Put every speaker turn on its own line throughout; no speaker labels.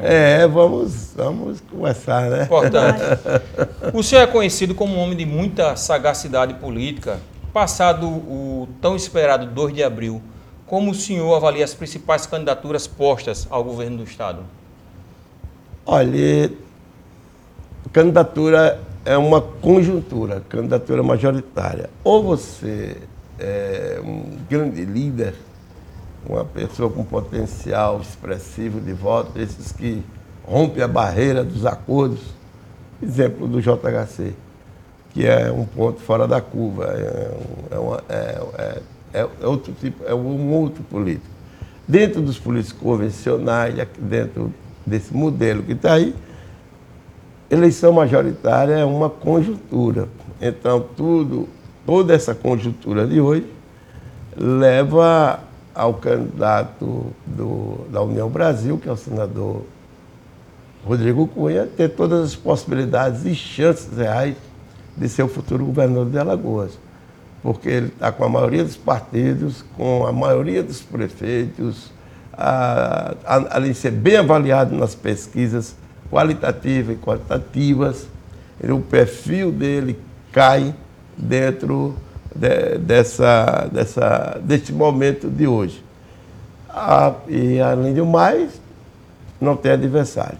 É, vamos, vamos conversar, né?
Importante. O senhor é conhecido como um homem de muita sagacidade política. Passado o tão esperado 2 de abril, como o senhor avalia as principais candidaturas postas ao governo do Estado?
Olha, candidatura é uma conjuntura, candidatura majoritária. Ou você é um grande líder, uma pessoa com potencial expressivo de voto, esses que rompem a barreira dos acordos, exemplo do JHC, que é um ponto fora da curva, é, é, uma, é, é, é outro tipo, é um outro político. Dentro dos políticos convencionais, dentro desse modelo que está aí, eleição majoritária é uma conjuntura. Então, tudo, toda essa conjuntura de hoje leva ao candidato do, da União Brasil, que é o senador Rodrigo Cunha, ter todas as possibilidades e chances reais de ser o futuro governador de Alagoas. Porque ele está com a maioria dos partidos, com a maioria dos prefeitos, a, a, além de ser bem avaliado nas pesquisas qualitativas e quantitativas, ele, o perfil dele cai dentro de, dessa, dessa, deste momento de hoje. Ah, e, além do mais, não tem adversário.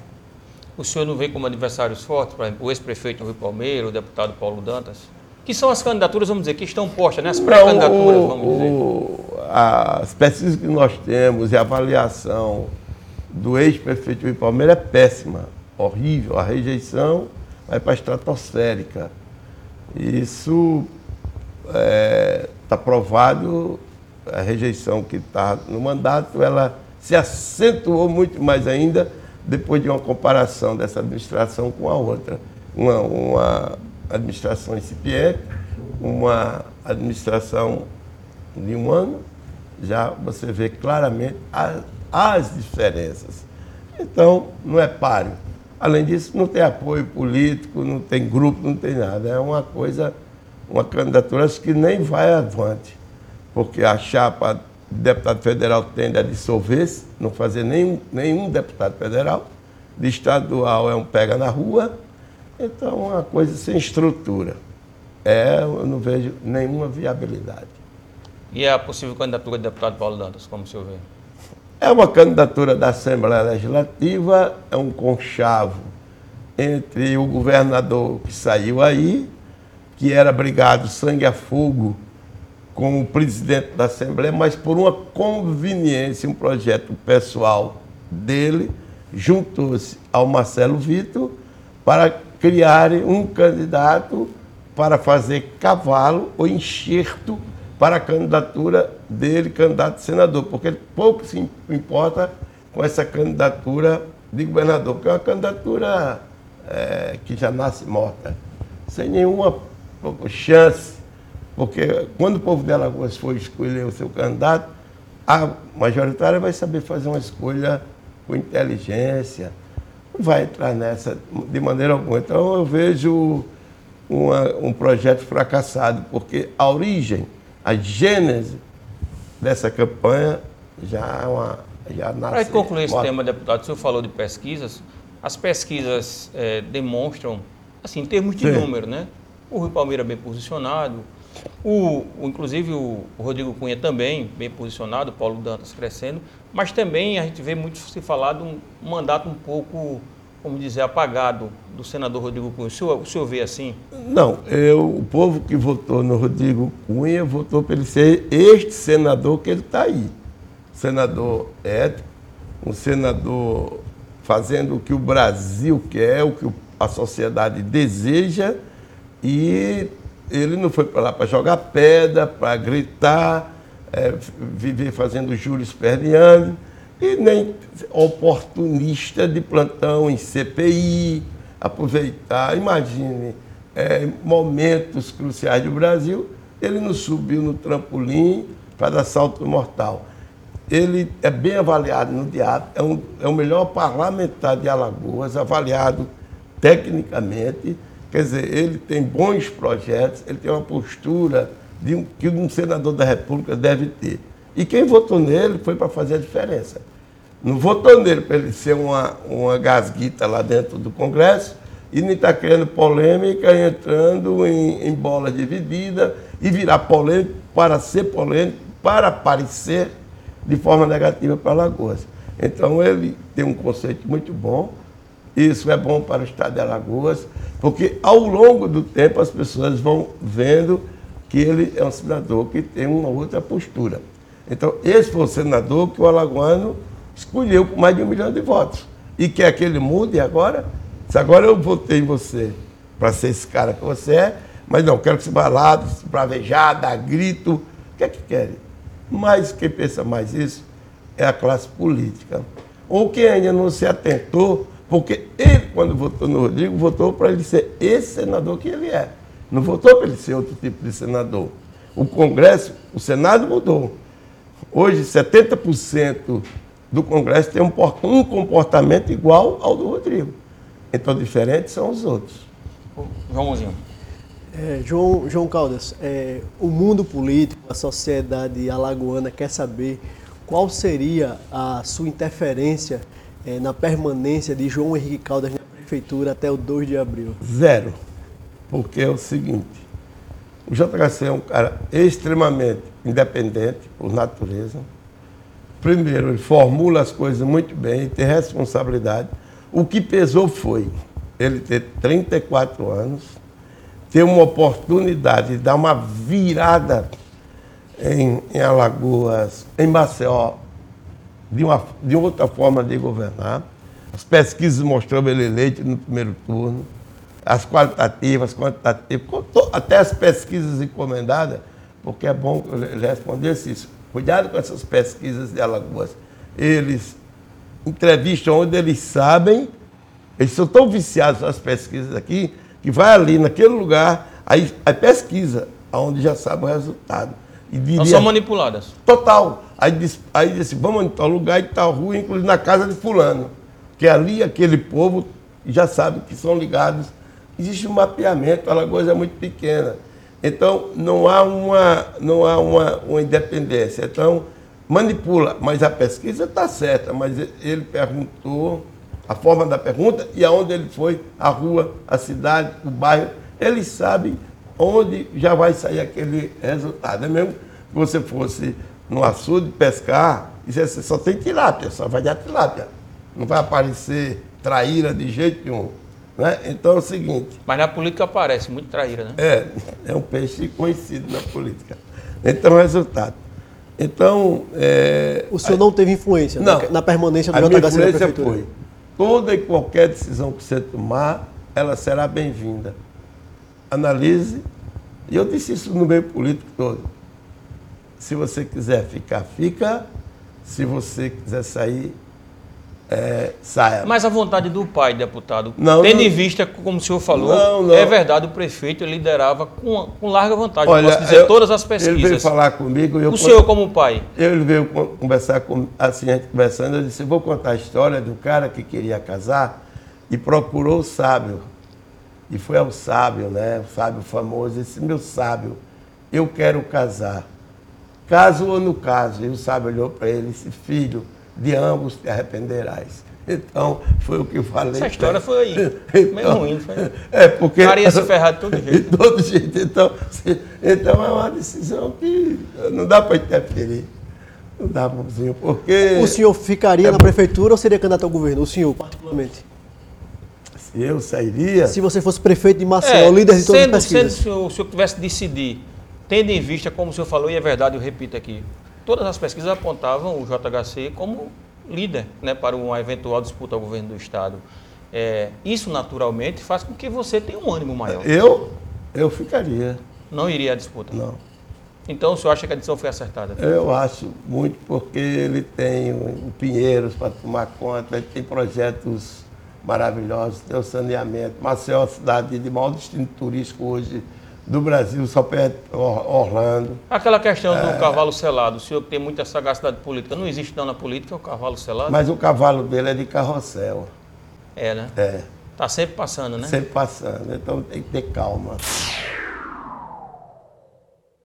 O senhor não vê como adversários fortes, por exemplo, o ex-prefeito Rio Palmeiro, o deputado Paulo Dantas? Que são as candidaturas, vamos dizer, que estão postas, né? As pré-candidaturas, vamos dizer. O,
as pesquisas que nós temos e a avaliação do ex-prefeito Rio Palmeiro é péssima, horrível. A rejeição vai para a estratosférica. Isso está é, tá provado, a rejeição que está no mandato, ela se acentuou muito mais ainda depois de uma comparação dessa administração com a outra. Uma, uma administração incipiente, uma administração de um ano, já você vê claramente as, as diferenças. Então, não é páreo. Além disso, não tem apoio político, não tem grupo, não tem nada. É uma coisa uma candidatura que nem vai avante, porque a chapa de deputado federal tende a dissolver-se, não fazer nenhum, nenhum deputado federal, de estadual é um pega na rua, então é uma coisa sem estrutura. É, eu não vejo nenhuma viabilidade.
E a possível candidatura de deputado Paulo Dantas, como o senhor vê?
É uma candidatura da Assembleia Legislativa, é um conchavo entre o governador que saiu aí que era brigado sangue a fogo com o presidente da Assembleia, mas por uma conveniência, um projeto pessoal dele, juntou-se ao Marcelo Vitor para criar um candidato para fazer cavalo ou enxerto para a candidatura dele, candidato a senador, porque ele pouco se importa com essa candidatura de governador, porque é uma candidatura é, que já nasce morta, sem nenhuma chance, porque quando o povo de Alagoas for escolher o seu candidato, a majoritária vai saber fazer uma escolha com inteligência, não vai entrar nessa de maneira alguma. Então eu vejo uma, um projeto fracassado, porque a origem, a gênese dessa campanha já é uma. Já
nasce. Para concluir esse tema, deputado, o senhor falou de pesquisas. As pesquisas é, demonstram, assim, em termos de Sim. número, né? O Rio Palmeiras bem posicionado, o, o, inclusive o, o, Rodrigo Cunha também bem posicionado, o Paulo Dantas crescendo, mas também a gente vê muito se falar de um mandato um pouco, como dizer, apagado do senador Rodrigo Cunha. O senhor, o senhor vê assim?
Não, eu, o povo que votou no Rodrigo Cunha votou para ele ser este senador que ele está aí. Senador ético, um senador fazendo o que o Brasil quer, o que a sociedade deseja e ele não foi para lá para jogar pedra, para gritar, é, viver fazendo juros perdianos, e nem oportunista de plantão em CPI, aproveitar, imagine, é, momentos cruciais do Brasil, ele não subiu no trampolim para dar salto mortal. Ele é bem avaliado no diabo, é, um, é o melhor parlamentar de Alagoas, avaliado tecnicamente, Quer dizer, ele tem bons projetos, ele tem uma postura de um, que um senador da República deve ter. E quem votou nele foi para fazer a diferença. não votou nele para ele ser uma, uma gasguita lá dentro do Congresso e nem está criando polêmica, entrando em, em bola dividida e virar polêmico para ser polêmico, para aparecer de forma negativa para Alagoas. Então ele tem um conceito muito bom, isso é bom para o estado de Alagoas, porque ao longo do tempo as pessoas vão vendo que ele é um senador que tem uma outra postura. Então, esse foi o senador que o alagoano escolheu com mais de um milhão de votos. E quer que ele mude agora? Se agora eu votei em você para ser esse cara que você é, mas não, quero que você vá lá, pravejar, dar grito. O que é que querem? Mas quem pensa mais isso é a classe política. Ou quem ainda não se atentou, porque ele, quando votou no Rodrigo, votou para ele ser esse senador que ele é. Não votou para ele ser outro tipo de senador. O Congresso, o Senado mudou. Hoje, 70% do Congresso tem um comportamento igual ao do Rodrigo. Então, diferentes são os outros.
Joãozinho.
É, João, João Caldas, é, o mundo político, a sociedade alagoana quer saber qual seria a sua interferência é, na permanência de João Henrique Caldas na prefeitura até o 2 de abril?
Zero. Porque é o seguinte, o JHC é um cara extremamente independente, por natureza. Primeiro, ele formula as coisas muito bem, tem responsabilidade. O que pesou foi ele ter 34 anos, ter uma oportunidade de dar uma virada em, em Alagoas, em Maceió, de, uma, de outra forma de governar. As pesquisas mostravam ele eleito no primeiro turno, as qualitativas, quantitativas, até as pesquisas encomendadas, porque é bom ele respondesse isso. Cuidado com essas pesquisas de Alagoas. Eles entrevistam onde eles sabem, eles são tão viciados nas pesquisas aqui, que vai ali naquele lugar, aí, aí pesquisa, onde já sabe o resultado.
E diria, são manipuladas.
Total. Aí disse, aí disse, vamos em tal lugar e tal rua, inclusive na casa de fulano. Que ali aquele povo já sabe que são ligados. Existe um mapeamento, a Alagoas é muito pequena. Então, não há uma, não há uma, uma independência. Então, manipula, mas a pesquisa está certa, mas ele perguntou a forma da pergunta e aonde ele foi, a rua, a cidade, o bairro, ele sabe onde já vai sair aquele resultado. É mesmo você fosse no açude pescar, e você só tem tilápia, só vai dar tilápia. Não vai aparecer traíra de jeito nenhum. Né? Então é o seguinte.
Mas na política aparece muito traíra, né?
É, é um peixe conhecido na política. Então, resultado. Então. É,
o senhor não teve influência
não,
na, na permanência do
JHC
na
prefeitura? Foi. Toda e qualquer decisão que você tomar, ela será bem-vinda. Analise. E eu disse isso no meio político todo. Se você quiser ficar, fica. Se você quiser sair, é, saia.
Mas a vontade do pai, deputado, não, tendo não, em vista, como o senhor falou, não, não. é verdade, o prefeito liderava com, com larga vantagem. Olha, Posso dizer, eu, todas as pesquisas.
Ele veio falar comigo. Eu,
o senhor, como pai?
Ele veio conversar com assim, a gente conversando. Eu disse: vou contar a história do cara que queria casar e procurou o sábio. E foi ao sábio, né? O sábio famoso. Disse: meu sábio, eu quero casar. Caso ou no caso? E o sábio olhou para ele e disse: filho de ambos te arrependerás. Então, foi o que eu falei.
Essa história foi aí. Então, meio ruim, foi.
É, porque.
Faria se ferrar de todo jeito.
De todo jeito. Então, se, então é uma decisão que não dá para interferir. Não dá, mãozinho, porque.
O senhor ficaria é, na prefeitura ou seria candidato ao governo? O senhor, particularmente?
Se eu sairia.
Se você fosse prefeito de Maceió, é, líder de todas sendo, as pesquisas.
Sendo, se o senhor tivesse de decidir, tendo em vista, como o senhor falou, e é verdade, eu repito aqui, todas as pesquisas apontavam o JHC como líder né, para uma eventual disputa ao governo do Estado. É, isso, naturalmente, faz com que você tenha um ânimo maior.
Eu? Eu ficaria.
Não iria à disputa?
Não.
Então, o senhor acha que a decisão foi acertada?
Eu acho muito, porque ele tem o Pinheiros para tomar conta, ele tem projetos maravilhosos, tem o saneamento. Maceió é a cidade de maior destino turístico hoje do Brasil, só perto Orlando.
Aquela questão do é... cavalo selado, o senhor que tem muita sagacidade política, não existe não na política o cavalo selado?
Mas o cavalo dele é de carrossel.
É, né?
É.
Tá sempre passando, né?
Sempre passando, então tem que ter calma.